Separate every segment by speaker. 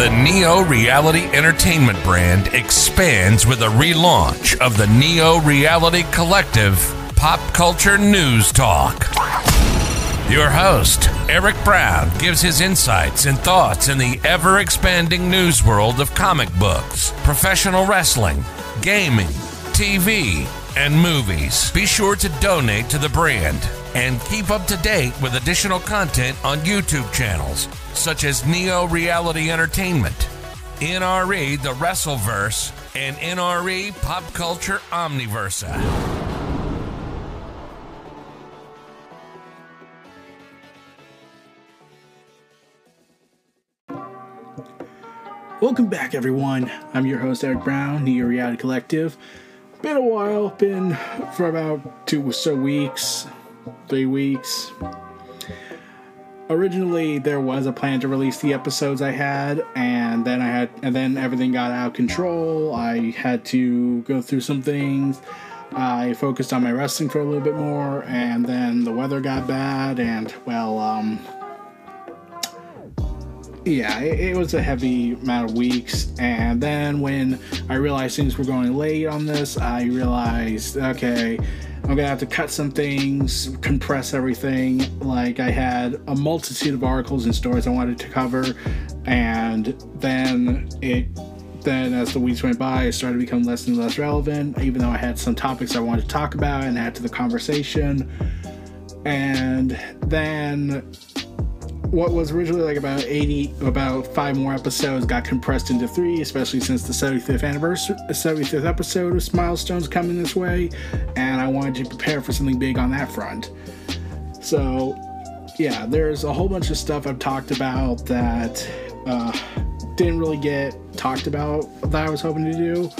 Speaker 1: The Neo Reality Entertainment brand expands with a relaunch of the Neo Reality Collective Pop Culture News Talk. Your host, Eric Brown, gives his insights and thoughts in the ever expanding news world of comic books, professional wrestling, gaming, TV, and movies. Be sure to donate to the brand and keep up to date with additional content on YouTube channels such as Neo Reality Entertainment, NRE The Wrestleverse, and NRE Pop Culture Omniversa.
Speaker 2: Welcome back, everyone. I'm your host, Eric Brown, Neo Reality Collective. Been a while, been for about two or so weeks, three weeks, originally there was a plan to release the episodes I had, and then I had, and then everything got out of control. I had to go through some things. I focused on my wrestling for a little bit more, and then the weather got bad, and well, um, yeah, it, it, was a heavy amount of weeks. And then when I realized things were going late on this, I realized, okay, I'm gonna have to cut some things, compress everything. Like I had a multitude of articles and stories I wanted to cover, and then it then as the weeks went by, it started to become less and less relevant, even though I had some topics I wanted to talk about and add to the conversation. And then what was originally like about 80 about five more episodes got compressed into three especially since the 75th anniversary 75th episode of milestones coming this way and i wanted to prepare for something big on that front. So yeah there's a whole bunch of stuff i've talked about that uh, didn't really get talked about that i was hoping to do.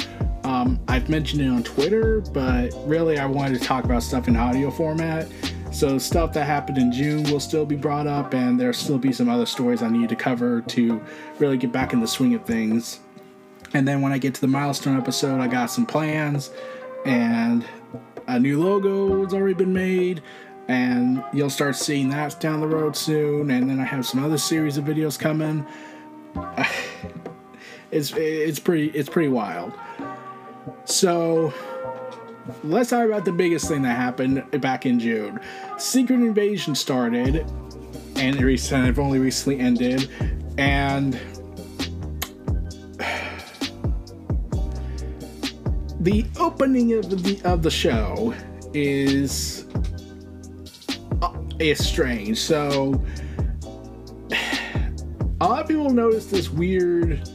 Speaker 2: Um, i've mentioned it on twitter but really i wanted to talk about stuff in audio format so stuff that happened in June will still be brought up, and there'll still be some other stories I need to cover to really get back in the swing of things. And then when I get to the milestone episode, I got some plans, and a new logo has already been made, and you'll start seeing that down the road soon. And then I have some other series of videos coming. It's it's pretty it's pretty wild. So let's talk about the biggest thing that happened back in June. Secret Invasion started, and it have only recently ended, and the opening of the of the show is uh, is strange. So a lot of people notice this weird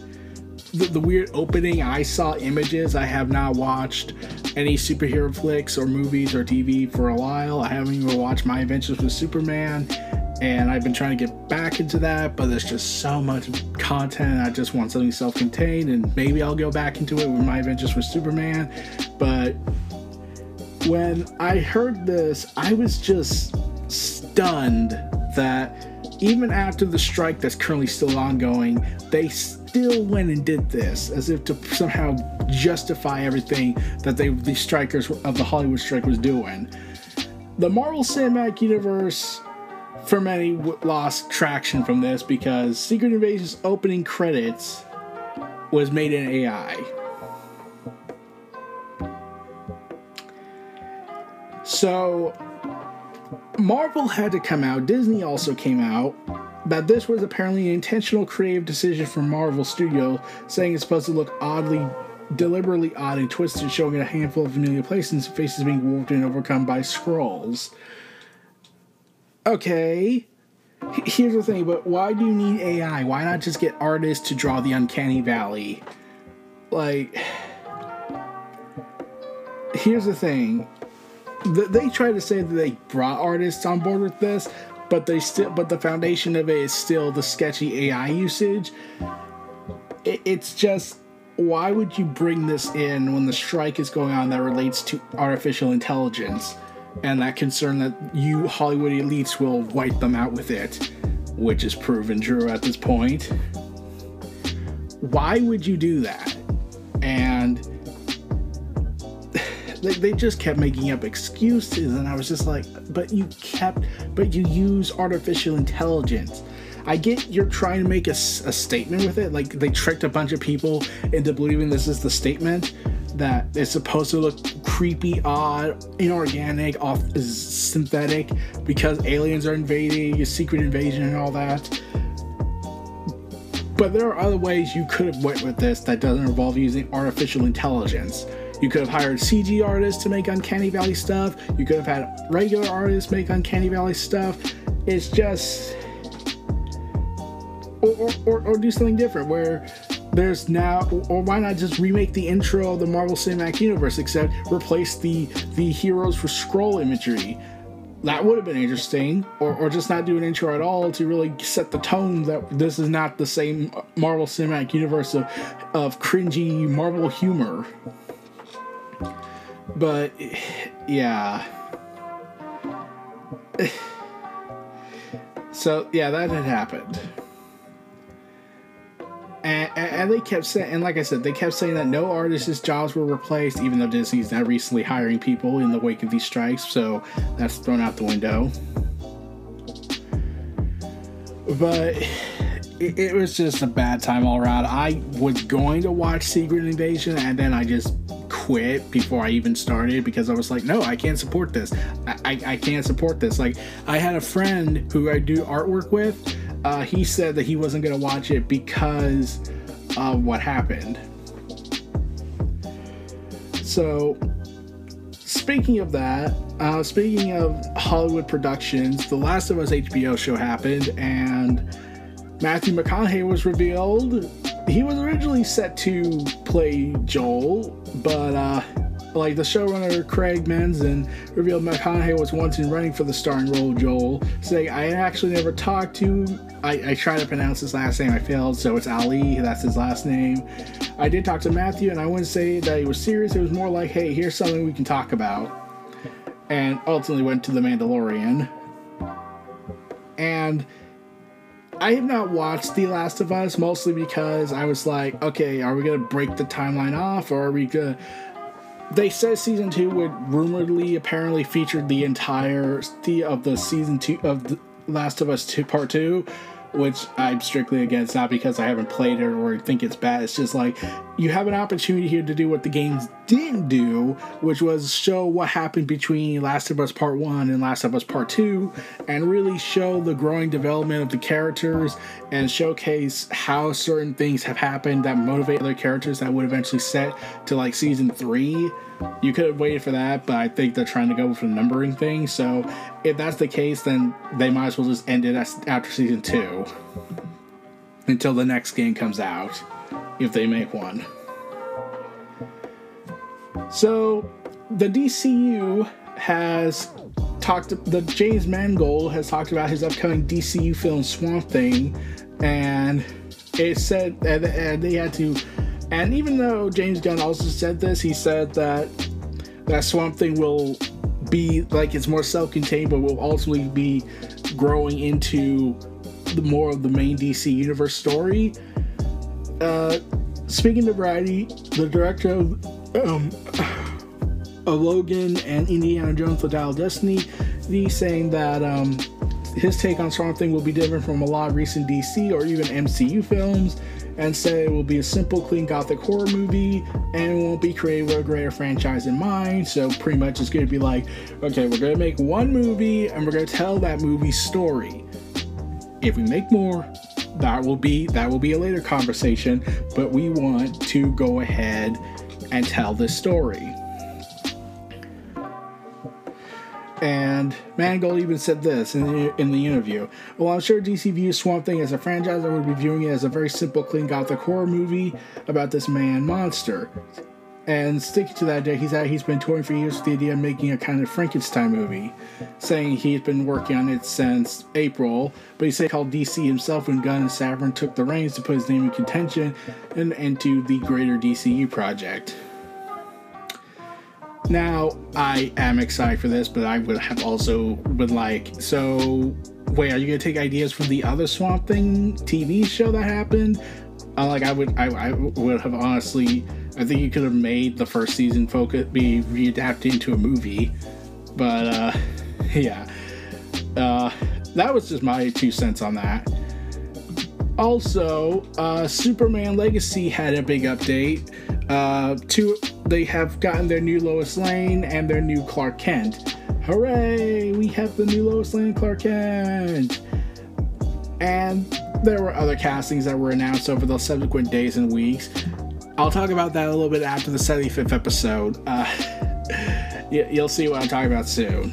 Speaker 2: the, the weird opening. I saw images. I have not watched any superhero flicks or movies or TV for a while. I haven't even watched My Adventures with Superman, and I've been trying to get back into that, but there's just so much content. I just want something self contained, and maybe I'll go back into it with My Adventures with Superman. But when I heard this, I was just stunned that even after the strike that's currently still ongoing, they still went and did this as if to somehow justify everything that they the strikers of the Hollywood strike was doing. The Marvel Cinematic Universe for many lost traction from this because Secret Invasion's opening credits was made in AI. So Marvel had to come out, Disney also came out that this was apparently an intentional creative decision from Marvel Studio, saying it's supposed to look oddly, deliberately odd and twisted, showing a handful of familiar places faces being warped and overcome by Skrulls. Okay, here's the thing, but why do you need AI? Why not just get artists to draw the Uncanny Valley? Like, here's the thing. They try to say that they brought artists on board with this, but they still but the foundation of it is still the sketchy AI usage. It, it's just why would you bring this in when the strike is going on that relates to artificial intelligence and that concern that you Hollywood elites will wipe them out with it, which is proven true at this point? Why would you do that? And they, they just kept making up excuses, and I was just like, but you kept, but you use artificial intelligence I get you're trying to make a, a statement with it. Like they tricked a bunch of people into believing this is the statement that it's supposed to look creepy, odd, inorganic, off synthetic because aliens are invading, a secret invasion, and all that. But there are other ways you could have went with this that doesn't involve using artificial intelligence. You could have hired CG artists to make Uncanny Valley stuff. You could have had regular artists make Uncanny Valley stuff. It's just or, or, or, do something different where there's now or why not just remake the intro of the Marvel Cinematic Universe except replace the the heroes for Skrull imagery that would have been interesting or, or just not do an intro at all to really set the tone that this is not the same Marvel Cinematic Universe of, of cringy Marvel humor but yeah so yeah that had happened and, and, they kept saying, and like I said, they kept saying that no artists' jobs were replaced, even though Disney's now recently hiring people in the wake of these strikes. So that's thrown out the window. But it, it was just a bad time all around. I was going to watch Secret Invasion, and then I just quit before I even started because I was like, no, I can't support this. I, I, I can't support this. Like, I had a friend who I do artwork with uh, he said that he wasn't going to watch it because of what happened. So, speaking of that, uh, speaking of Hollywood productions, the Last of Us HBO show happened, and Matthew McConaughey was revealed. He was originally set to play Joel, but uh, like the showrunner Craig Mazin revealed McConaughey was once in running for the starring role of Joel, saying, I actually never talked to I, I tried to pronounce his last name, I failed, so it's Ali, that's his last name. I did talk to Matthew, and I wouldn't say that he was serious, it was more like, hey, here's something we can talk about. And ultimately went to The Mandalorian. And I have not watched The Last of Us, mostly because I was like, okay, are we gonna break the timeline off, or are we gonna they said season two would rumoredly apparently featured the entire the of the season two of the Last of Us two part two, which I'm strictly against, not because I haven't played it or think it's bad. It's just like you have an opportunity here to do what the games didn't do, which was show what happened between Last of Us Part 1 and Last of Us Part 2, and really show the growing development of the characters and showcase how certain things have happened that motivate other characters that would eventually set to like season 3 you could have waited for that, but I think they're trying to go for the numbering thing. So if that's the case, then they might as well just end it after season two until the next game comes out, if they make one. So the DCU has talked. The James Mangold has talked about his upcoming DCU film Swamp Thing, and it said and they had to and even though James Gunn also said this, he said that that Swamp Thing will be like it's more self-contained, but will ultimately be growing into the more of the main DC universe story. Uh, speaking to Variety, the director of, um, of Logan and Indiana Jones: The Dial of Destiny, he's saying that um, his take on Swamp Thing will be different from a lot of recent DC or even MCU films and said it will be a simple, clean gothic horror movie and won't be created with a greater franchise in mind. So, pretty much, it's going to be like, okay, we're going to make one movie and we're going to tell that movie's story. If we make more, that will be that will be a later conversation, but we want to go ahead and tell this story. And Mangold even said this in the, in the interview. Well, I'm sure DC views Swamp Thing as a franchise, I would be viewing it as a very simple, clean gothic horror movie about this man monster. And sticking to that day, he's he's been touring for years with the idea of making a kind of Frankenstein movie, saying he's been working on it since April. But he said he called DC himself when Gunn and Safran took the reins to put his name in contention and into the greater DCU project. Now, I am excited for this, but I would have also been like, so wait, are you gonna take ideas from the other Swamp Thing TV show that happened? Uh, like, I would, I, I would have honestly I think you could have made the first season focus be readapted into a movie, but uh, yeah, uh, that was just my two cents on that. Also, uh, Superman Legacy had a big update. Uh, they have gotten their new Lois Lane and their new Clark Kent. Hooray! We have the new Lois Lane Clark Kent. And there were other castings that were announced over the subsequent days and weeks. I'll talk about that a little bit after the 75th episode. Uh, you'll see what I'm talking about soon.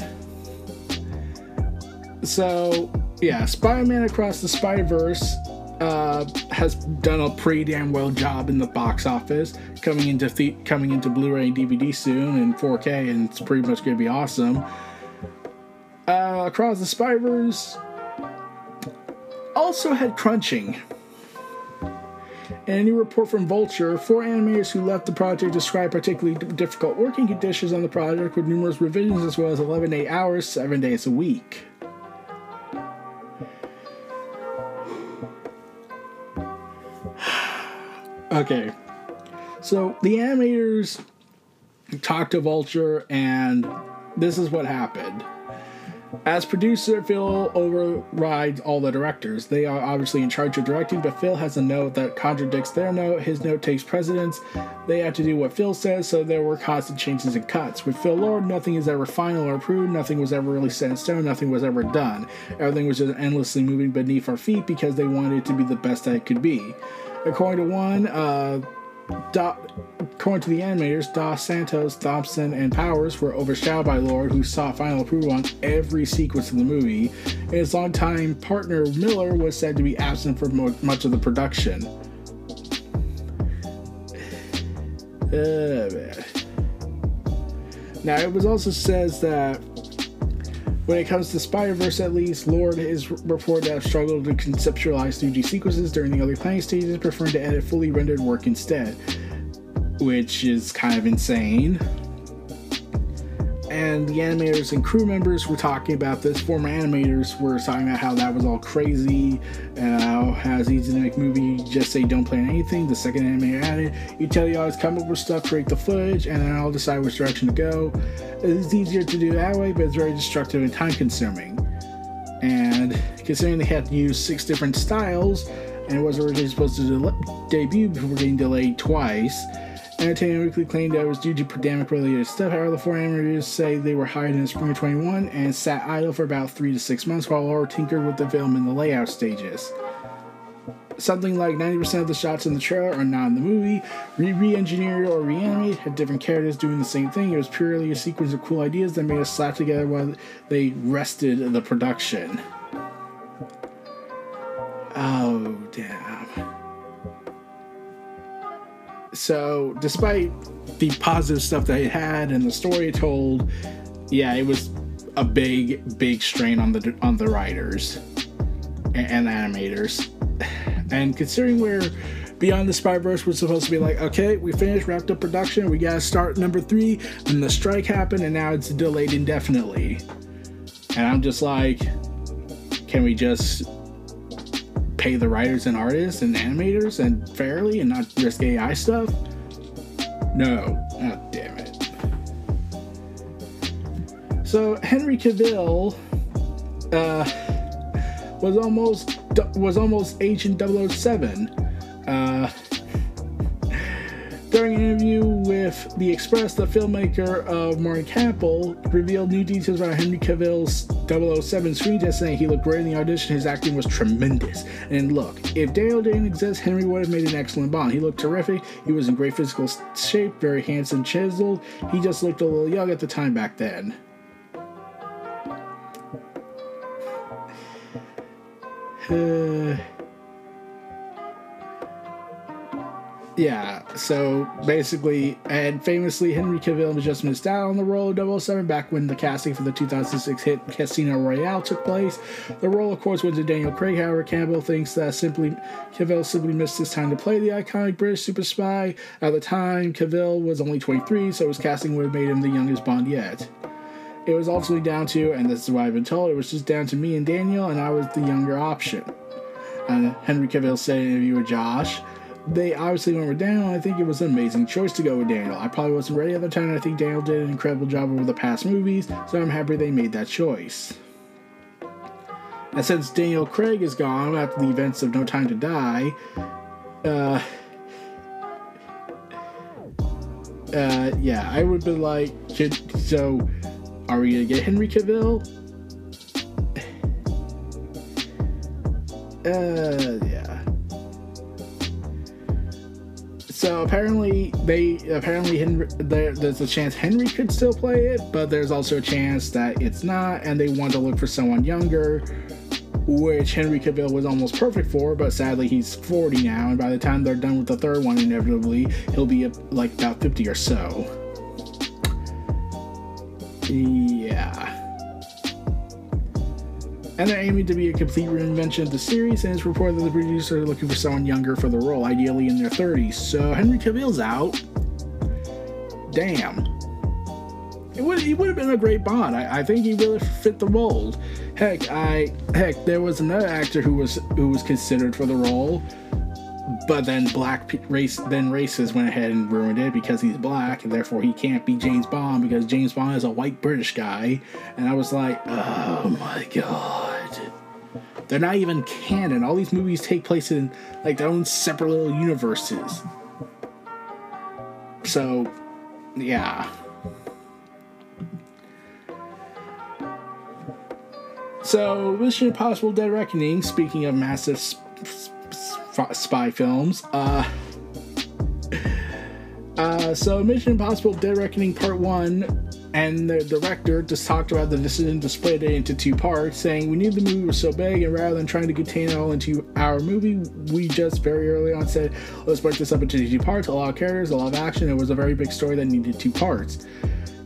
Speaker 2: So, yeah, Spider Man Across the Spider Verse uh, has done a pretty damn well job in the box office, coming into the- coming into Blu-ray and DVD soon in 4K, and it's pretty much going to be awesome. Uh, Across the Spider Verse also had crunching. In a new report from Vulture, four animators who left the project described particularly difficult working conditions on the project with numerous revisions as well as 11 8 hours, 7 days a week. Okay, so the animators talked to Vulture, and this is what happened. As producer, Phil overrides all the directors. They are obviously in charge of directing, but Phil has a note that contradicts their note. His note takes precedence. They have to do what Phil says, so there were constant changes and cuts. With Phil Lord, nothing is ever final or approved. Nothing was ever really set in stone. Nothing was ever done. Everything was just endlessly moving beneath our feet because they wanted it to be the best that it could be. According to one, uh, according to the animators, Dos Santos, Thompson, and Powers were overshadowed by Lord, who sought final approval on every sequence of the movie. And his longtime partner Miller was said to be absent for mo- much of the production. Uh. Now, it was also says that when it comes to Spider Verse, at least, Lord is reported to have struggled to conceptualize 2D sequences during the early planning stages, preferring to edit fully rendered work instead, which is kind of insane. And the animators and crew members were talking about this. Former animators were talking about how that was all crazy and how, it's easy to make movie. You just say don't plan anything. The second animator added, you tell you always come up with stuff, create the footage, and then I'll decide which direction to go. It's easier to do that way, but it's very destructive and time consuming. And considering they had to use six different styles, and it was originally supposed to de- debut before getting delayed twice, Entertainment Weekly claimed that it was due to pandemic related stuff. However, the four animators say they were hired in the spring of 21 and sat idle for about three to six months while Lord tinkered with the film in the layout stages. Something like 90% of the shots in the trailer are not in the movie. Re engineered or reanimated, had different characters doing the same thing. It was purely a sequence of cool ideas that made us slap together while they rested the production. Oh, damn. So, despite the positive stuff that it had and the story told, yeah, it was a big, big strain on the on the writers and, and animators. And considering where Beyond the Spider Verse was supposed to be like, okay, we finished, wrapped up production, we gotta start number three, and the strike happened, and now it's delayed indefinitely. And I'm just like, can we just pay the writers and artists and animators and fairly and not risk AI stuff? No. Oh, damn it. So Henry Cavill uh, was almost was almost Agent 007. Uh, during an interview with The Express, the filmmaker of Martin Campbell revealed new details about Henry Cavill's 007 screen test, saying he looked great in the audition. His acting was tremendous. And look, if Dale didn't exist, Henry would have made an excellent Bond. He looked terrific. He was in great physical shape, very handsome, chiseled. He just looked a little young at the time back then. Uh, yeah, so basically, and famously, Henry Cavill was just missed out on the role of 007 back when the casting for the 2006 hit Casino Royale took place. The role, of course, went to Daniel Craig. However, Campbell thinks that simply Cavill simply missed his time to play the iconic British super spy. At the time, Cavill was only 23, so his casting would have made him the youngest Bond yet. It was ultimately down to, and this is what I've been told, it was just down to me and Daniel, and I was the younger option. And Henry Cavill said in an interview with Josh, they obviously went with Daniel. I think it was an amazing choice to go with Daniel. I probably wasn't ready at the time. I think Daniel did an incredible job over the past movies, so I'm happy they made that choice. And since Daniel Craig is gone after the events of No Time to Die, uh, uh, yeah, I would be like, so are we gonna get Henry Cavill? Uh, So apparently, they apparently Henry, there, there's a chance Henry could still play it, but there's also a chance that it's not, and they want to look for someone younger, which Henry Cavill was almost perfect for. But sadly, he's 40 now, and by the time they're done with the third one, inevitably he'll be like about 50 or so. Yeah and they're aiming to be a complete reinvention of the series, and it's reported that the producers are looking for someone younger for the role, ideally in their 30s. So Henry Cavill's out. Damn. It would he would have been a great Bond. I, I think he really fit the role. Heck, I heck there was another actor who was who was considered for the role, but then black race then races went ahead and ruined it because he's black and therefore he can't be James Bond because James Bond is a white British guy and I was like oh my god they're not even canon all these movies take place in like their own separate little universes so yeah so Mission Impossible Dead Reckoning speaking of massive spy films. Uh, uh, so Mission Impossible Dead Reckoning Part 1 and the director just talked about the decision to split it into two parts, saying we knew the movie was so big, and rather than trying to contain it all into our movie, we just very early on said, let's break this up into two parts. A lot of characters, a lot of action. It was a very big story that needed two parts.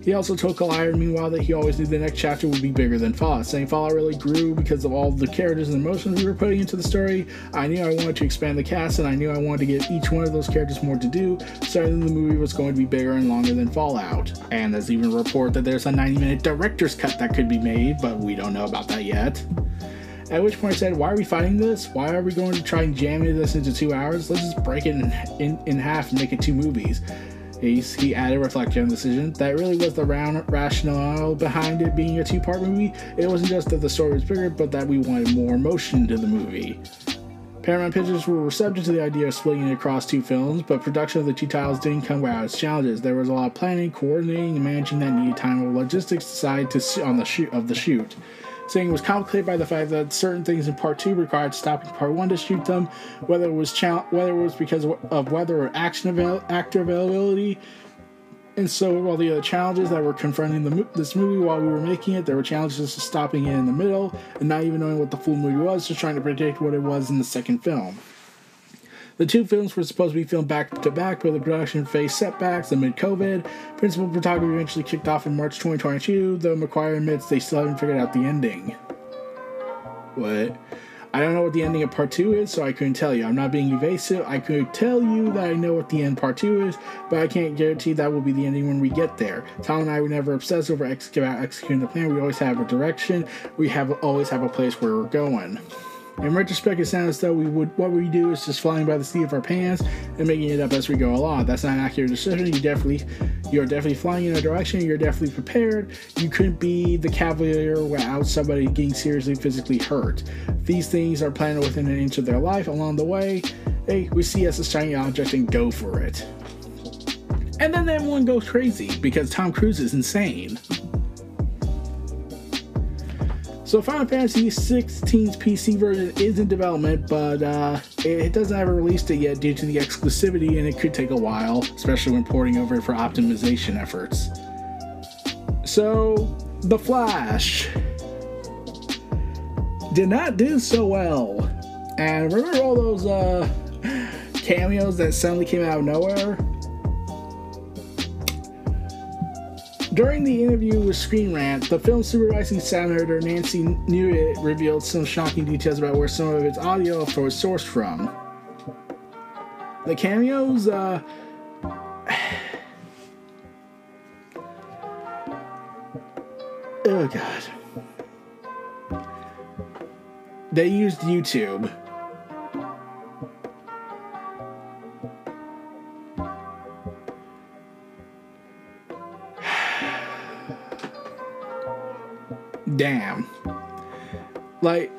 Speaker 2: He also told Collider, meanwhile, that he always knew the next chapter would be bigger than Fallout, saying Fallout really grew because of all the characters and emotions we were putting into the story. I knew I wanted to expand the cast, and I knew I wanted to give each one of those characters more to do, so the movie was going to be bigger and longer than Fallout. And there's even a report that there's a 90 minute director's cut that could be made, but we don't know about that yet. At which point I said, Why are we fighting this? Why are we going to try and jam this into two hours? Let's just break it in, in, in half and make it two movies. Ace, he added reflection on the decision. That really was the round rationale behind it being a two part movie. It wasn't just that the story was bigger, but that we wanted more emotion to the movie. Paramount Pictures were receptive to the idea of splitting it across two films, but production of the two titles didn't come without its challenges. There was a lot of planning, coordinating, and managing that needed time or logistics side to on the shoot of the shoot saying it was complicated by the fact that certain things in part two required stopping part one to shoot them, whether it was cha- whether it was because of weather or action avail- actor availability. And so, all the other challenges that were confronting the, this movie while we were making it, there were challenges to stopping it in the middle and not even knowing what the full movie was, just trying to predict what it was in the second film. The two films were supposed to be filmed back to back, but the production faced setbacks amid COVID. Principal photography eventually kicked off in March 2022, though McQuarrie admits they still haven't figured out the ending. What? I don't know what the ending of part two is, so I couldn't tell you. I'm not being evasive. I could tell you that I know what the end part two is, but I can't guarantee that will be the ending when we get there. Tom and I were never obsessed over executing the plan. We always have a direction. We have always have a place where we're going. In retrospect, it sounds though we would what we do is just flying by the seat of our pants and making it up as we go along. That's not an accurate decision. You definitely you're definitely flying in a direction, you're definitely prepared. You couldn't be the cavalier without somebody getting seriously physically hurt. These things are planned within an inch of their life. Along the way, hey, we see as a shiny object and go for it. And then everyone goes crazy because Tom Cruise is insane. So Final Fantasy 16's PC version is in development, but uh, it doesn't have a release date yet due to the exclusivity, and it could take a while, especially when porting over for optimization efforts. So, The Flash did not do so well, and remember all those uh, cameos that suddenly came out of nowhere. During the interview with Screen Rant, the film's supervising sound editor Nancy Newitt revealed some shocking details about where some of its audio was sourced from. The cameos, uh, oh god. They used YouTube. Damn. Like,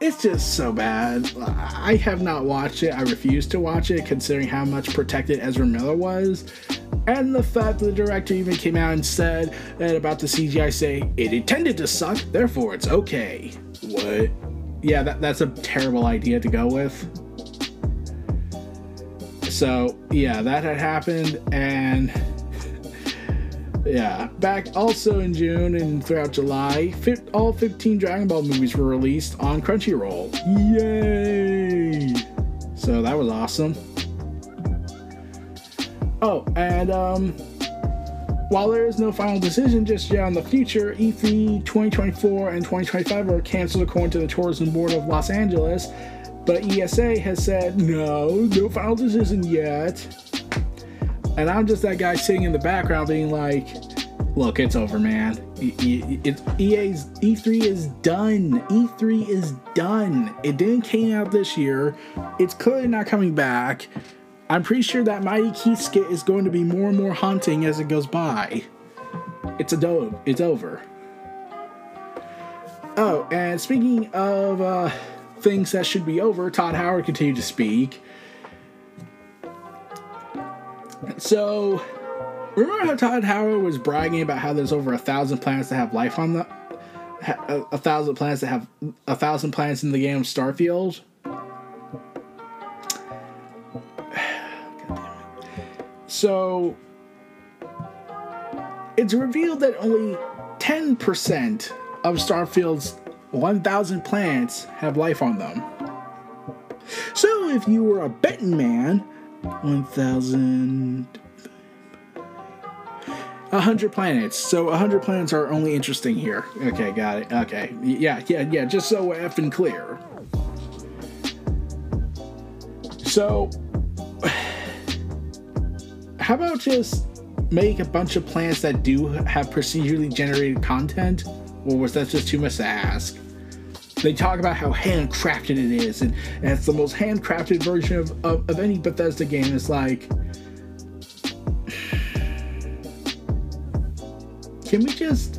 Speaker 2: it's just so bad. I have not watched it. I refuse to watch it, considering how much protected Ezra Miller was. And the fact that the director even came out and said that about the CGI, say, it intended to suck, therefore it's okay. What? Yeah, that, that's a terrible idea to go with. So, yeah, that had happened, and yeah, back also in June and throughout July, all 15 Dragon Ball movies were released on Crunchyroll. Yay! So that was awesome. Oh, and um, while there is no final decision just yet on the future, E3 2024 and 2025 are canceled according to the Tourism Board of Los Angeles, but ESA has said no, no final decision yet. And I'm just that guy sitting in the background being like, look, it's over, man. It's EA's E3 is done. E3 is done. It didn't came out this year. It's clearly not coming back. I'm pretty sure that Mighty Keith skit is going to be more and more haunting as it goes by. It's a dope. It's over. Oh, and speaking of uh, things that should be over, Todd Howard continued to speak. So, remember how Todd Howard was bragging about how there's over a thousand planets that have life on the a, a thousand planets that have a thousand planets in the game Starfield? So, it's revealed that only 10% of Starfield's 1,000 planets have life on them. So, if you were a betting man, 1,000. 100 planets. So 100 planets are only interesting here. Okay, got it. Okay. Yeah, yeah, yeah, just so effing clear. So, how about just make a bunch of planets that do have procedurally generated content? Or was that just too much to ask? They talk about how handcrafted it is, and, and it's the most handcrafted version of, of, of any Bethesda game. It's like, can we just.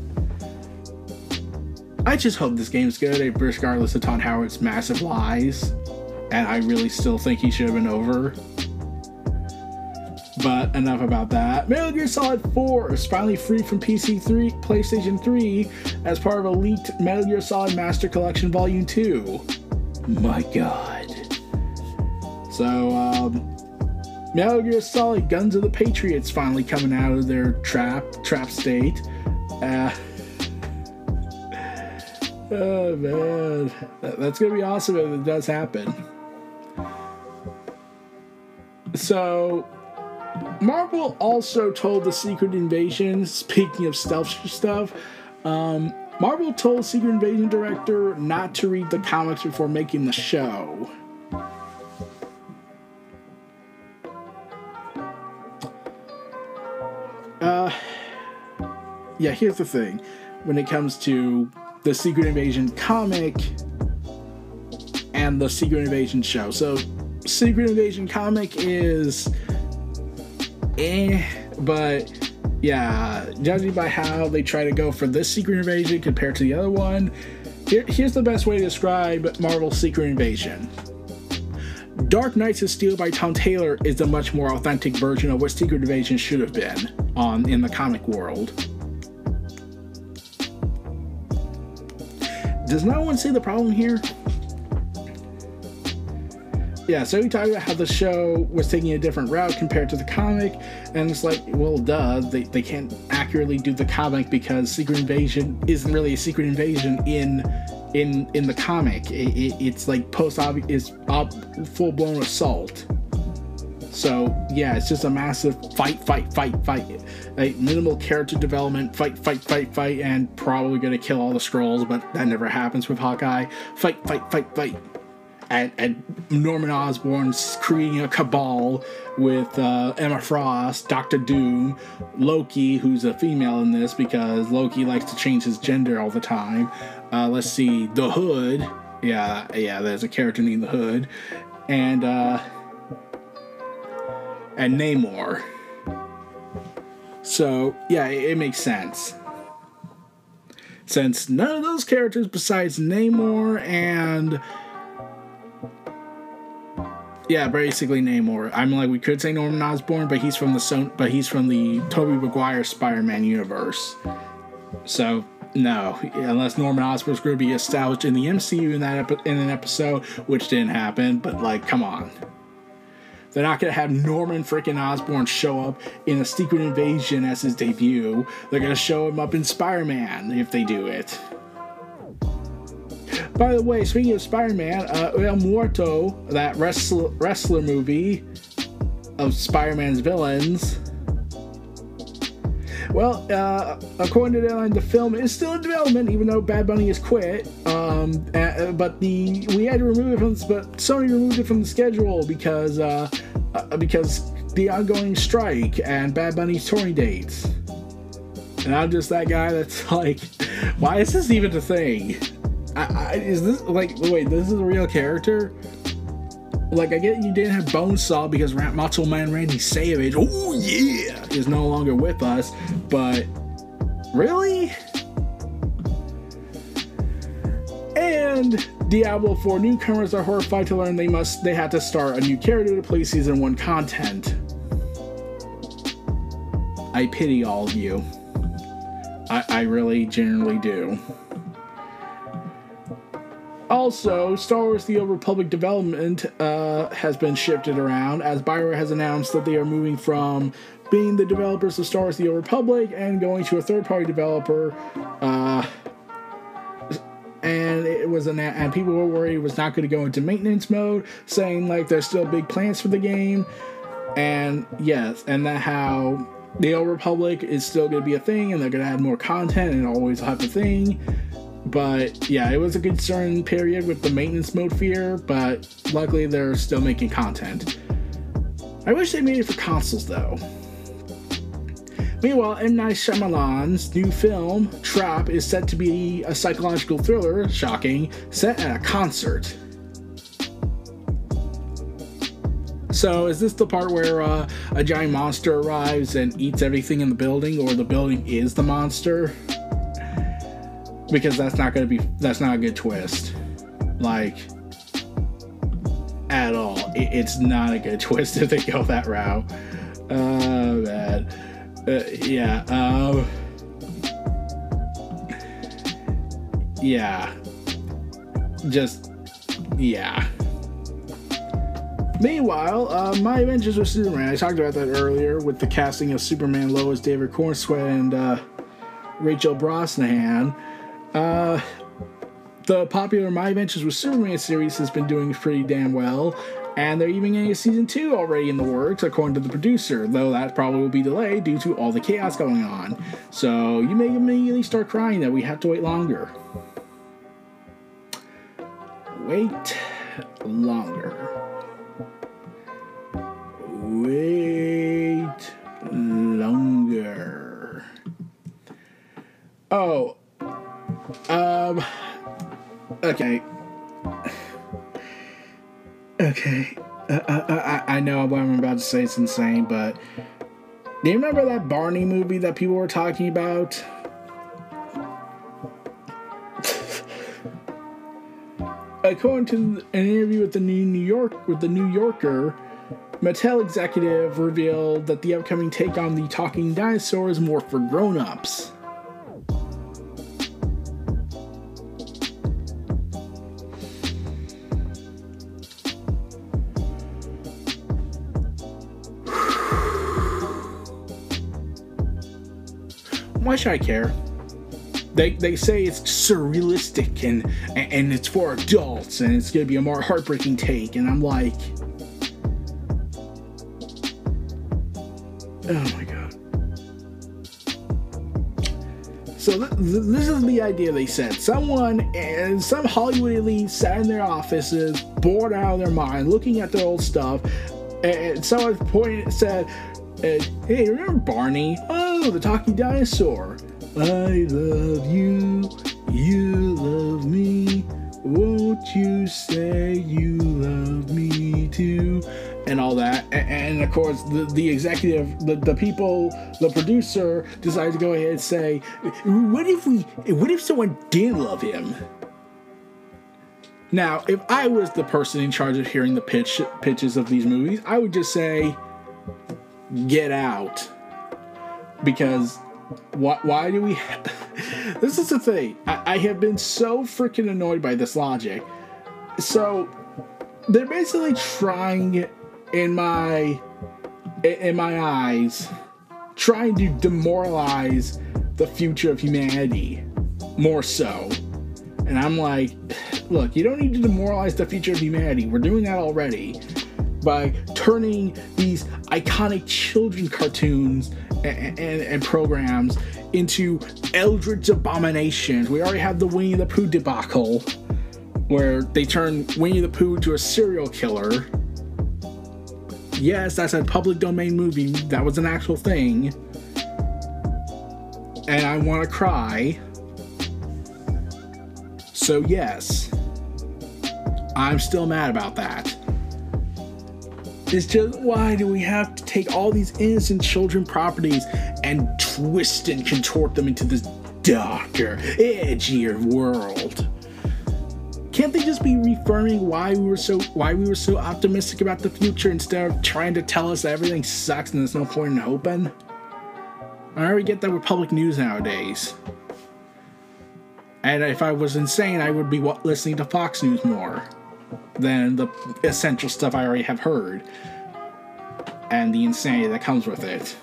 Speaker 2: I just hope this game's good, eh, regardless of Todd Howard's massive lies. And I really still think he should have been over. But enough about that. Metal Gear Solid 4 is finally free from PC 3, PlayStation 3 as part of a leaked Metal Gear Solid Master Collection Volume 2. My god. So, um, Metal Gear Solid Guns of the Patriots finally coming out of their trap trap state. Uh, oh man, that's gonna be awesome if it does happen. So, Marvel also told the Secret Invasion, speaking of stealth stuff, um, Marvel told Secret Invasion director not to read the comics before making the show. Uh, yeah, here's the thing. When it comes to the Secret Invasion comic and the Secret Invasion show. So, Secret Invasion comic is eh, but yeah, judging by how they try to go for this Secret Invasion compared to the other one, here, here's the best way to describe Marvel's Secret Invasion. Dark Knights of Steel by Tom Taylor is a much more authentic version of what Secret Invasion should have been on in the comic world. Does no one see the problem here? Yeah, so we talked about how the show was taking a different route compared to the comic, and it's like, well, duh, they, they can't accurately do the comic because Secret Invasion isn't really a secret invasion in in in the comic. It, it, it's like post it's full blown assault. So yeah, it's just a massive fight, fight, fight, fight. Like minimal character development, fight, fight, fight, fight, and probably gonna kill all the Skrulls, but that never happens with Hawkeye. Fight, fight, fight, fight. And, Norman Osborn's creating a cabal with uh, Emma Frost, Doctor Doom, Loki, who's a female in this because Loki likes to change his gender all the time. Uh, let's see, the Hood. Yeah, yeah, there's a character named the Hood, and uh, and Namor. So yeah, it, it makes sense. Since none of those characters besides Namor and yeah, basically Namor. I'm like we could say Norman Osborn, but he's from the Son- but he's from the Tobey Maguire Spider-Man universe. So no, unless Norman Osborn's going to be established in the MCU in that epi- in an episode, which didn't happen. But like, come on, they're not going to have Norman freaking Osborn show up in a Secret Invasion as his debut. They're going to show him up in Spider-Man if they do it. By the way, speaking of Spider-Man, uh, El Muerto, that wrestler, wrestler movie of Spider-Man's villains well, uh, according to Deadline, the film is still in development, even though Bad Bunny has quit. Um, uh, but the we had to remove it from, but Sony removed it from the schedule because uh, uh, because the ongoing strike and Bad Bunny's touring dates. And I'm just that guy that's like, why is this even a thing? I, I, is this like wait? This is a real character? Like, I get you didn't have Bonesaw because Macho Man Randy Savage, oh yeah, is no longer with us, but really? And Diablo 4 newcomers are horrified to learn they must they had to start a new character to play season 1 content. I pity all of you. I, I really genuinely do. Also, Star Wars The Old Republic development uh, has been shifted around as Bioware has announced that they are moving from being the developers of Star Wars The Old Republic and going to a third party developer. Uh, and it was an and people were worried it was not going to go into maintenance mode, saying like there's still big plans for the game. And yes, and that how the Old Republic is still going to be a thing, and they're going to add more content and always have a thing. But yeah, it was a concern period with the maintenance mode fear, but luckily they're still making content. I wish they made it for consoles though. Meanwhile, M. Night Shyamalan's new film, Trap, is set to be a psychological thriller, shocking, set at a concert. So, is this the part where uh, a giant monster arrives and eats everything in the building, or the building is the monster? Because that's not going to be that's not a good twist. Like at all. It, it's not a good twist if they go that route. Uh man. Uh, yeah um yeah. Just yeah. Meanwhile, uh, My Adventures with Superman, I talked about that earlier with the casting of Superman Lois, David Corenswet, and uh, Rachel Brosnahan. Uh, the popular My Adventures with Superman series has been doing pretty damn well, and they're even getting a season 2 already in the works, according to the producer, though that probably will be delayed due to all the chaos going on. So you may immediately start crying that we have to wait longer. Wait longer. Wait longer. Oh, um. Okay. Okay. Uh, uh, I, I know what I'm about to say is insane, but do you remember that Barney movie that people were talking about? According to an interview with the New York with the New Yorker, Mattel executive revealed that the upcoming take on the talking dinosaur is more for grown-ups. Why should I care? they, they say it's surrealistic and, and it's for adults and it's gonna be a more heartbreaking take. And i'm like oh my god. So th- th- this is the idea they said. Someone and some hollywood elite sat in their offices bored out of their mind looking at their old stuff. And someone pointed said eh, hey remember barney? Oh the talking dinosaur I love you, you love me. Won't you say you love me too? And all that. And, and of course, the, the executive, the, the people, the producer decided to go ahead and say, what if we, what if someone did love him? Now, if I was the person in charge of hearing the pitch pitches of these movies, I would just say, get out. Because why, why do we. have, this is the thing. I, I have been so freaking annoyed by this logic. So, they're basically trying, in my. in my eyes, trying to demoralize the future of humanity more so. And I'm like, look, you don't need to demoralize the future of humanity. We're doing that already by turning these iconic children cartoons and, and, and, programs into eldritch abominations. We already have the Winnie the Pooh debacle, where they turn Winnie the Pooh into a serial killer. Yes, that's a public domain movie. That was an actual thing. And I want to cry. So, yes, I'm still mad about that. It's just why do we have to take all these innocent children properties and twist and contort them into this darker, edgier world? Can't they just be reaffirming why we were so why we were so optimistic about the future instead of trying to tell us that everything sucks and there's no point in hoping? I already get that with public news nowadays. And if I was insane, I would be listening to Fox News more than the essential stuff I already have heard and the insanity that comes with it.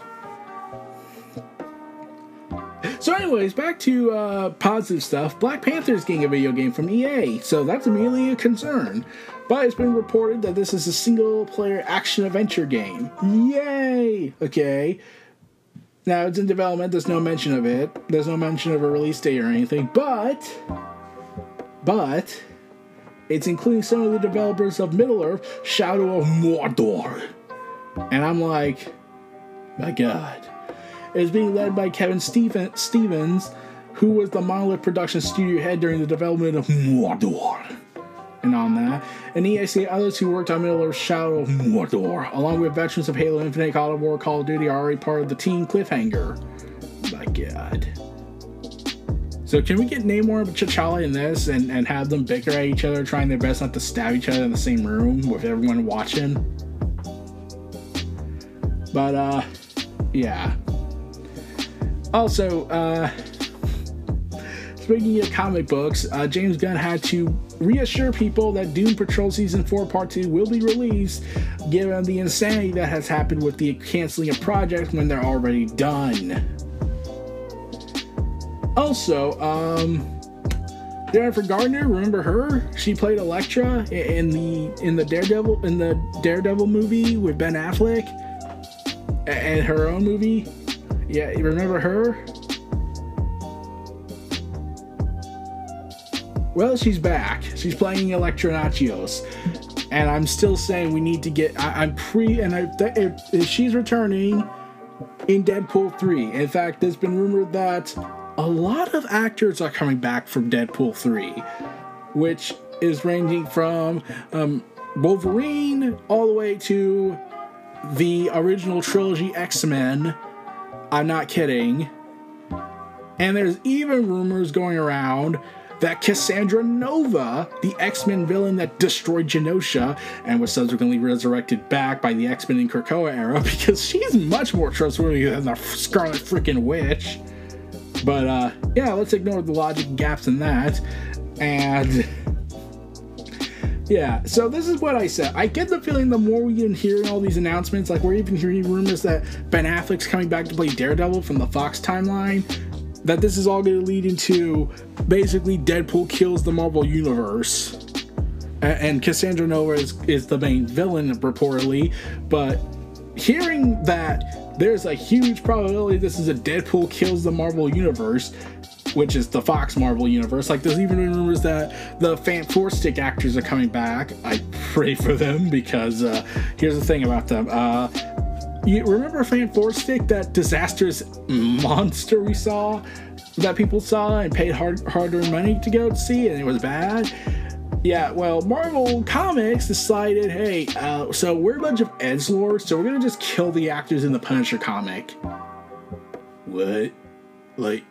Speaker 2: So, anyways, back to uh, positive stuff. Black Panther's getting a video game from EA, so that's immediately a concern. But it's been reported that this is a single player action adventure game. Yay! Okay. Now it's in development, there's no mention of it. There's no mention of a release date or anything, but. But it's including some of the developers of Middle Earth, Shadow of Mordor. And I'm like, my god. It's being led by Kevin Steven- Stephens, who was the Monolith Production studio head during the development of Mordor. And on that, and EAC others who worked on Middle Earth Shadow of Mordor, along with veterans of Halo Infinite, Call of War, Call of Duty, are already part of the team Cliffhanger. My god. So can we get Namor and T'Challa in this and, and have them bicker at each other, trying their best not to stab each other in the same room with everyone watching? But uh yeah. Also, uh speaking of comic books, uh, James Gunn had to reassure people that Doom Patrol Season 4 Part 2 will be released, given the insanity that has happened with the canceling of projects when they're already done. Also, um, Jennifer Garner, remember her? She played Elektra in the in the Daredevil in the Daredevil movie with Ben Affleck, and her own movie. Yeah, you remember her? Well, she's back. She's playing Elektra Natchios. And I'm still saying we need to get. I, am pre. And I, if, if she's returning in Deadpool 3. In fact, there's been rumored that a lot of actors are coming back from Deadpool 3, which is ranging from um, Wolverine all the way to the original trilogy X Men. I'm not kidding. And there's even rumors going around that Cassandra Nova, the X Men villain that destroyed Genosha and was subsequently resurrected back by the X Men in Krakoa era, because she's much more trustworthy than the Scarlet Freaking Witch. But uh, yeah, let's ignore the logic gaps in that. And yeah, so this is what I said. I get the feeling the more we can hearing all these announcements, like we're even hearing rumors that Ben Affleck's coming back to play Daredevil from the Fox timeline. that this is all going to lead into basically Deadpool kills the Marvel Universe. And Cassandra Nova is, is the main villain, reportedly. But hearing that there's a huge probability this is a Deadpool kills the Marvel Universe, which is the Fox Marvel Universe. Like, there's even rumors that the Fan Four Stick actors are coming back. I pray for them because uh, here's the thing about them. Uh, you remember Fan Four Stick, that disastrous monster we saw, that people saw and paid hard hard-earned money to go see, and it was bad. Yeah, well, Marvel Comics decided, hey, uh, so we're a bunch of edge lords, so we're gonna just kill the actors in the Punisher comic. What? Like,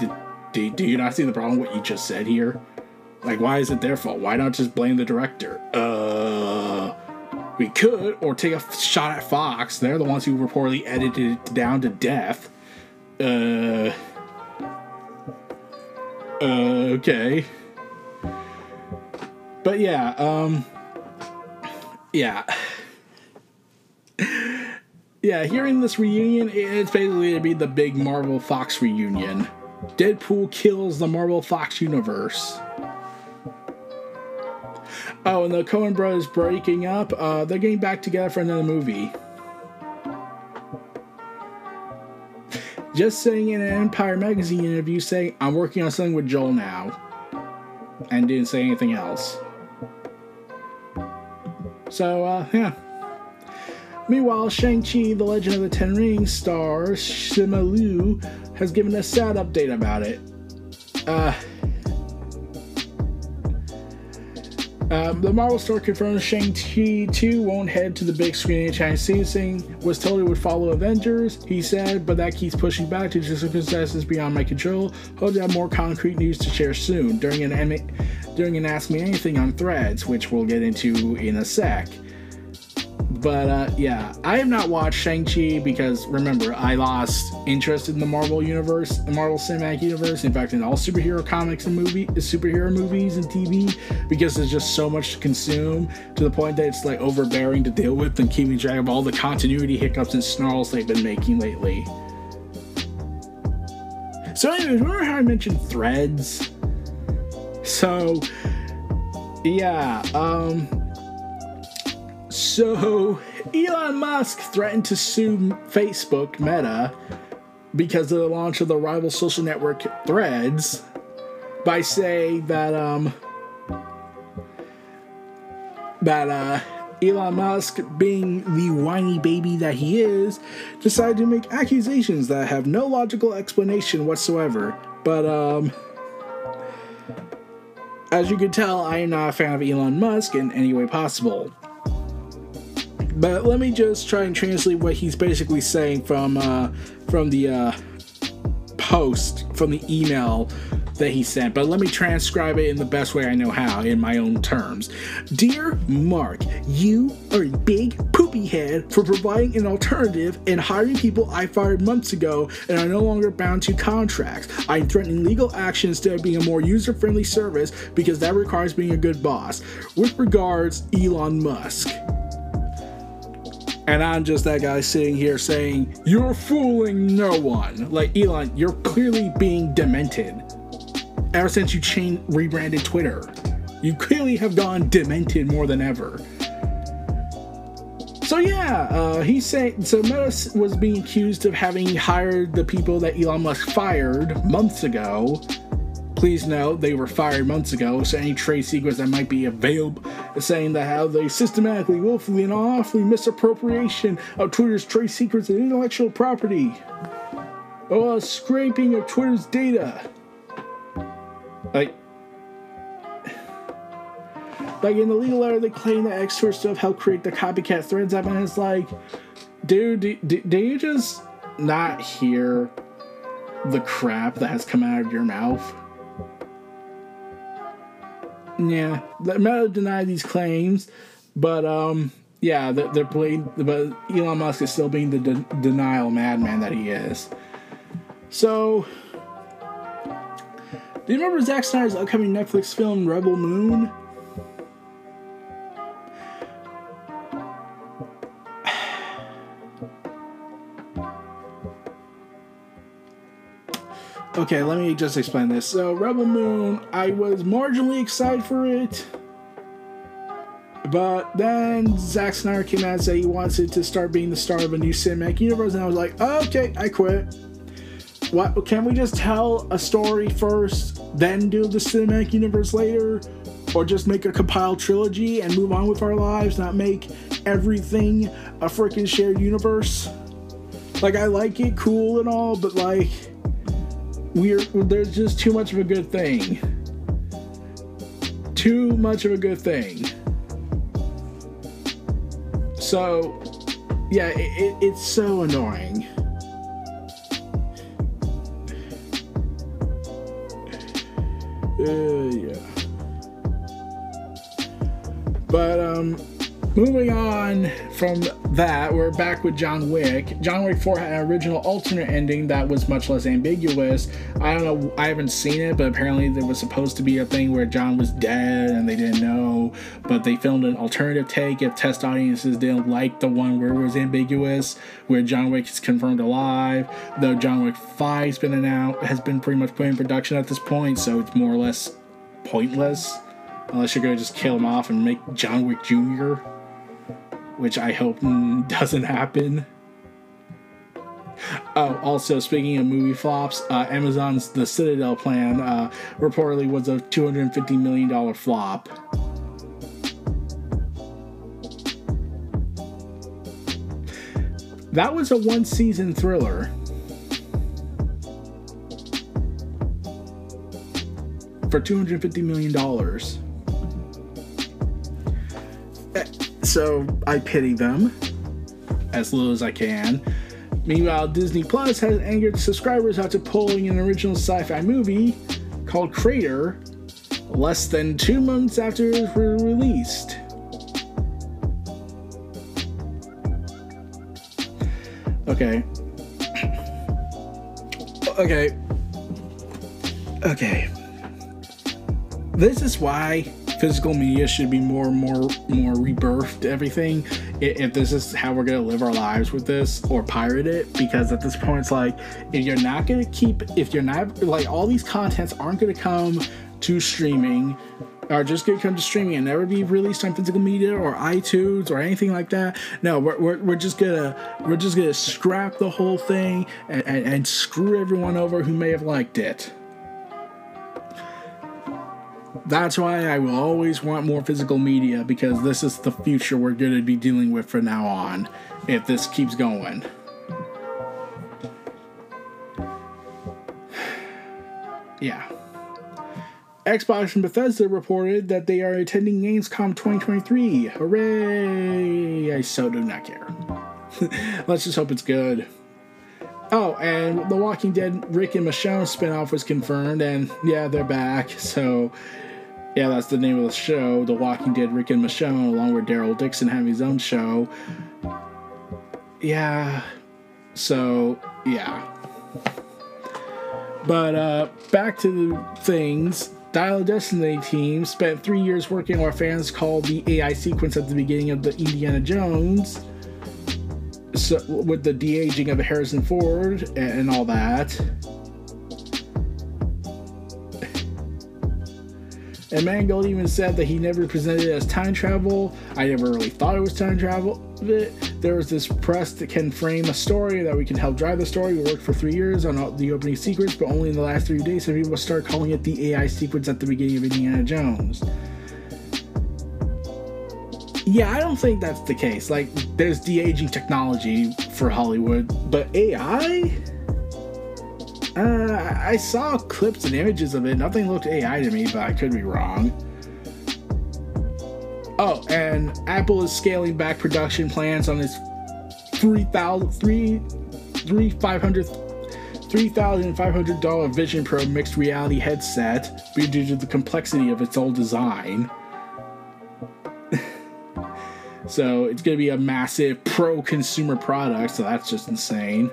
Speaker 2: did, do, do you not see the problem with what you just said here? Like, why is it their fault? Why not just blame the director? Uh, we could, or take a shot at Fox. They're the ones who reportedly edited it down to death. Uh, uh, okay. But yeah, um, yeah. yeah, hearing this reunion, it's basically to be the big Marvel Fox reunion. Deadpool kills the Marvel Fox universe. Oh, and the Coen brothers breaking up. Uh, they're getting back together for another movie. Just saying in an Empire magazine interview, saying I'm working on something with Joel now, and didn't say anything else. So, uh, yeah. Meanwhile, Shang-Chi, The Legend of the Ten Rings star Simu Liu has given a sad update about it. Uh, um, the Marvel store confirms Shang-Chi 2 won't head to the big screen anytime soon. Was told it would follow Avengers, he said, but that keeps pushing back to just circumstances beyond my control. Hope to have more concrete news to share soon during an during an Ask Me Anything on Threads, which we'll get into in a sec. But uh, yeah, I have not watched Shang-Chi because remember, I lost interest in the Marvel universe, the Marvel Cinematic Universe, in fact, in all superhero comics and movie, superhero movies and TV, because there's just so much to consume to the point that it's like overbearing to deal with and keeping track of all the continuity hiccups and snarls they've been making lately. So, anyways, remember how I mentioned threads? So, yeah, um, so, Elon Musk threatened to sue Facebook Meta because of the launch of the rival social network Threads by saying that um that uh Elon Musk, being the whiny baby that he is, decided to make accusations that have no logical explanation whatsoever. But um as you can tell, I am not a fan of Elon Musk in any way possible. But let me just try and translate what he's basically saying from uh, from the uh, post from the email that he sent, but let me transcribe it in the best way I know how, in my own terms. Dear Mark, you are a big poopy head for providing an alternative and hiring people I fired months ago and are no longer bound to contracts. I'm threatening legal action instead of being a more user friendly service because that requires being a good boss. With regards, Elon Musk. And I'm just that guy sitting here saying, You're fooling no one. Like, Elon, you're clearly being demented. Ever since you chain rebranded Twitter, you clearly have gone demented more than ever. So yeah, uh, he's saying so. Meta was being accused of having hired the people that Elon Musk fired months ago Please note they were fired months ago, so any trade secrets that might be available, saying that how they systematically, willfully, and awfully misappropriation of Twitter's trade secrets and intellectual property, or uh, scraping of Twitter's data. Like, like in the legal letter, they claim that X stuff helped create the copycat threads app, and it's like, dude, do, do, do you just not hear the crap that has come out of your mouth? Yeah, Meta denied these claims, but um, yeah, they're, they're playing. But Elon Musk is still being the de- denial madman that he is. So, do you remember Zack Snyder's upcoming Netflix film Rebel Moon? Okay, let me just explain this. So, Rebel Moon, I was marginally excited for it. But then Zack Snyder came out and said he wants it to start being the start of a new cinematic universe, and I was like, okay, I quit. What can we just tell a story first, then do the cinematic universe later? Or just make a compiled trilogy and move on with our lives, not make everything a freaking shared universe? Like I like it cool and all, but like we're there's just too much of a good thing. Too much of a good thing. So, yeah, it, it, it's so annoying. Uh, yeah. But, um, moving on from that, we're back with John Wick. John Wick 4 had an original alternate ending that was much less ambiguous. I don't know, I haven't seen it, but apparently there was supposed to be a thing where John was dead and they didn't know, but they filmed an alternative take if test audiences didn't like the one where it was ambiguous, where John Wick is confirmed alive, though John Wick 5's been announced, has been pretty much put in production at this point, so it's more or less pointless. Unless you're gonna just kill him off and make John Wick Jr which I hope doesn't happen. Oh, also speaking of movie flops, uh, Amazon's The Citadel plan uh, reportedly was a 250 million dollar flop. That was a one season thriller. For $250 million. So I pity them as little as I can. Meanwhile, Disney Plus has angered subscribers after pulling an original sci fi movie called Crater less than two months after it was released. Okay. Okay. Okay. This is why physical media should be more and more more rebirthed everything if this is how we're gonna live our lives with this or pirate it because at this point it's like if you're not gonna keep if you're not like all these contents aren't gonna come to streaming are just gonna come to streaming and never be released on physical media or iTunes or anything like that. No, we're, we're, we're just gonna we're just gonna scrap the whole thing and, and, and screw everyone over who may have liked it. That's why I will always want more physical media because this is the future we're going to be dealing with from now on if this keeps going. yeah. Xbox and Bethesda reported that they are attending Gamescom 2023. Hooray! I so do not care. Let's just hope it's good. Oh, and The Walking Dead Rick and Michonne spinoff was confirmed, and yeah, they're back. So yeah, that's the name of the show, The Walking Dead Rick and Michonne, along with Daryl Dixon having his own show. Yeah. So, yeah. But uh back to the things. Dial Destiny team spent three years working on what fans call the AI sequence at the beginning of the Indiana Jones. So, with the de aging of Harrison Ford and all that. And Mangold even said that he never presented it as time travel. I never really thought it was time travel. There was this press that can frame a story that we can help drive the story. We worked for three years on the opening sequence, but only in the last three days have people start calling it the AI sequence at the beginning of Indiana Jones. Yeah, I don't think that's the case. Like, there's de aging technology for Hollywood, but AI? Uh, I saw clips and images of it. Nothing looked AI to me, but I could be wrong. Oh, and Apple is scaling back production plans on its 3,000, 3, 3, 500, $3,500 Vision Pro mixed reality headset due to the complexity of its old design. so it's going to be a massive pro consumer product, so that's just insane.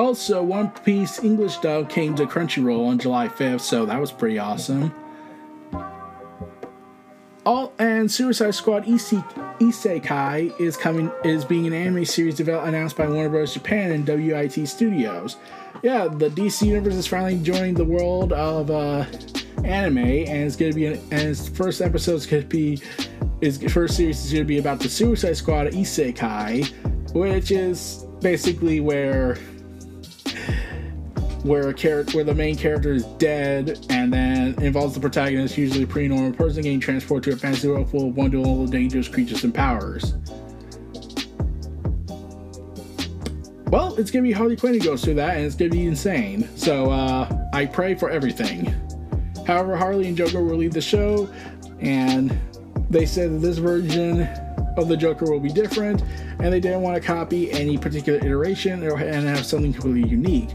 Speaker 2: Also, One Piece English dub came to Crunchyroll on July 5th, so that was pretty awesome. All and Suicide Squad Isekai is coming is being an anime series developed announced by Warner Bros. Japan and WIT Studios. Yeah, the DC universe is finally joining the world of uh, anime, and it's to be an, and its first episode is going to be its first series is going to be about the Suicide Squad Isekai, which is basically where where a character where the main character is dead and then involves the protagonist, usually a pretty normal person, getting transported to a fantasy world full of wonderful, dangerous creatures and powers. Well, it's gonna be Harley Quinn who goes through that, and it's gonna be insane. So uh, I pray for everything. However, Harley and Joker will lead the show, and they said that this version of the Joker will be different, and they didn't want to copy any particular iteration and have something completely unique.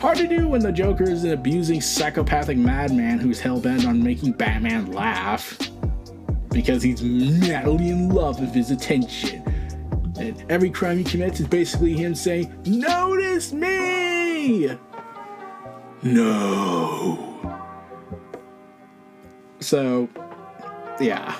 Speaker 2: Hard to do when the Joker is an abusing psychopathic madman who's hell bent on making Batman laugh because he's madly in love with his attention. And every crime he commits is basically him saying, Notice me! No. So, yeah.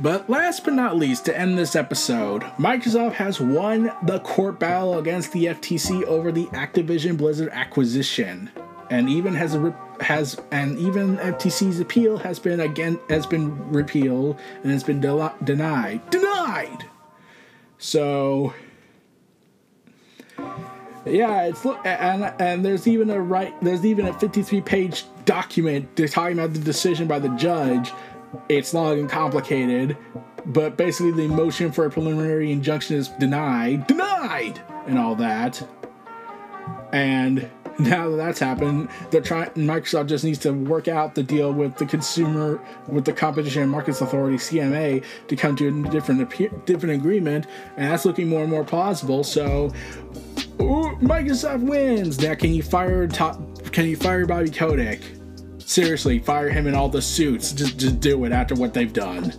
Speaker 2: But last but not least, to end this episode, Microsoft has won the court battle against the FTC over the Activision Blizzard acquisition, and even has a has and even FTC's appeal has been again has been repealed and has been de- denied denied. So yeah, it's and and there's even a right there's even a 53 page document talking about the decision by the judge it's long and complicated, but basically the motion for a preliminary injunction is denied, denied, and all that. And now that that's happened, they're trying. Microsoft just needs to work out the deal with the consumer, with the Competition and Markets Authority (CMA) to come to a different different agreement, and that's looking more and more plausible. So, ooh, Microsoft wins. Now, can you fire top? Can you fire Bobby Kotick? Seriously, fire him in all the suits. Just, just do it after what they've done.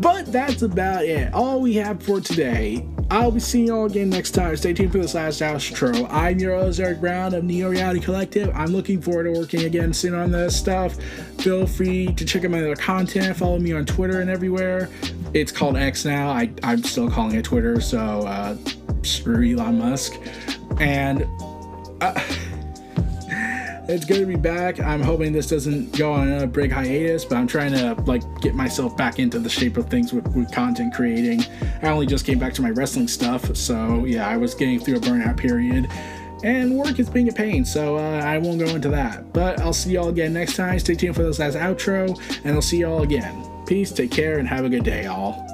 Speaker 2: But that's about it. All we have for today. I'll be seeing you all again next time. Stay tuned for this last outro. I'm your host, Eric Brown of Neo Reality Collective. I'm looking forward to working again soon on this stuff. Feel free to check out my other content. Follow me on Twitter and everywhere. It's called X now. I, I'm still calling it Twitter, so uh, screw Elon Musk. And. Uh, it's good to be back. I'm hoping this doesn't go on a big hiatus, but I'm trying to like get myself back into the shape of things with, with content creating. I only just came back to my wrestling stuff, so yeah, I was getting through a burnout period. And work is being a pain, so uh, I won't go into that. But I'll see y'all again next time. Stay tuned for this last outro, and I'll see y'all again. Peace, take care, and have a good day, all.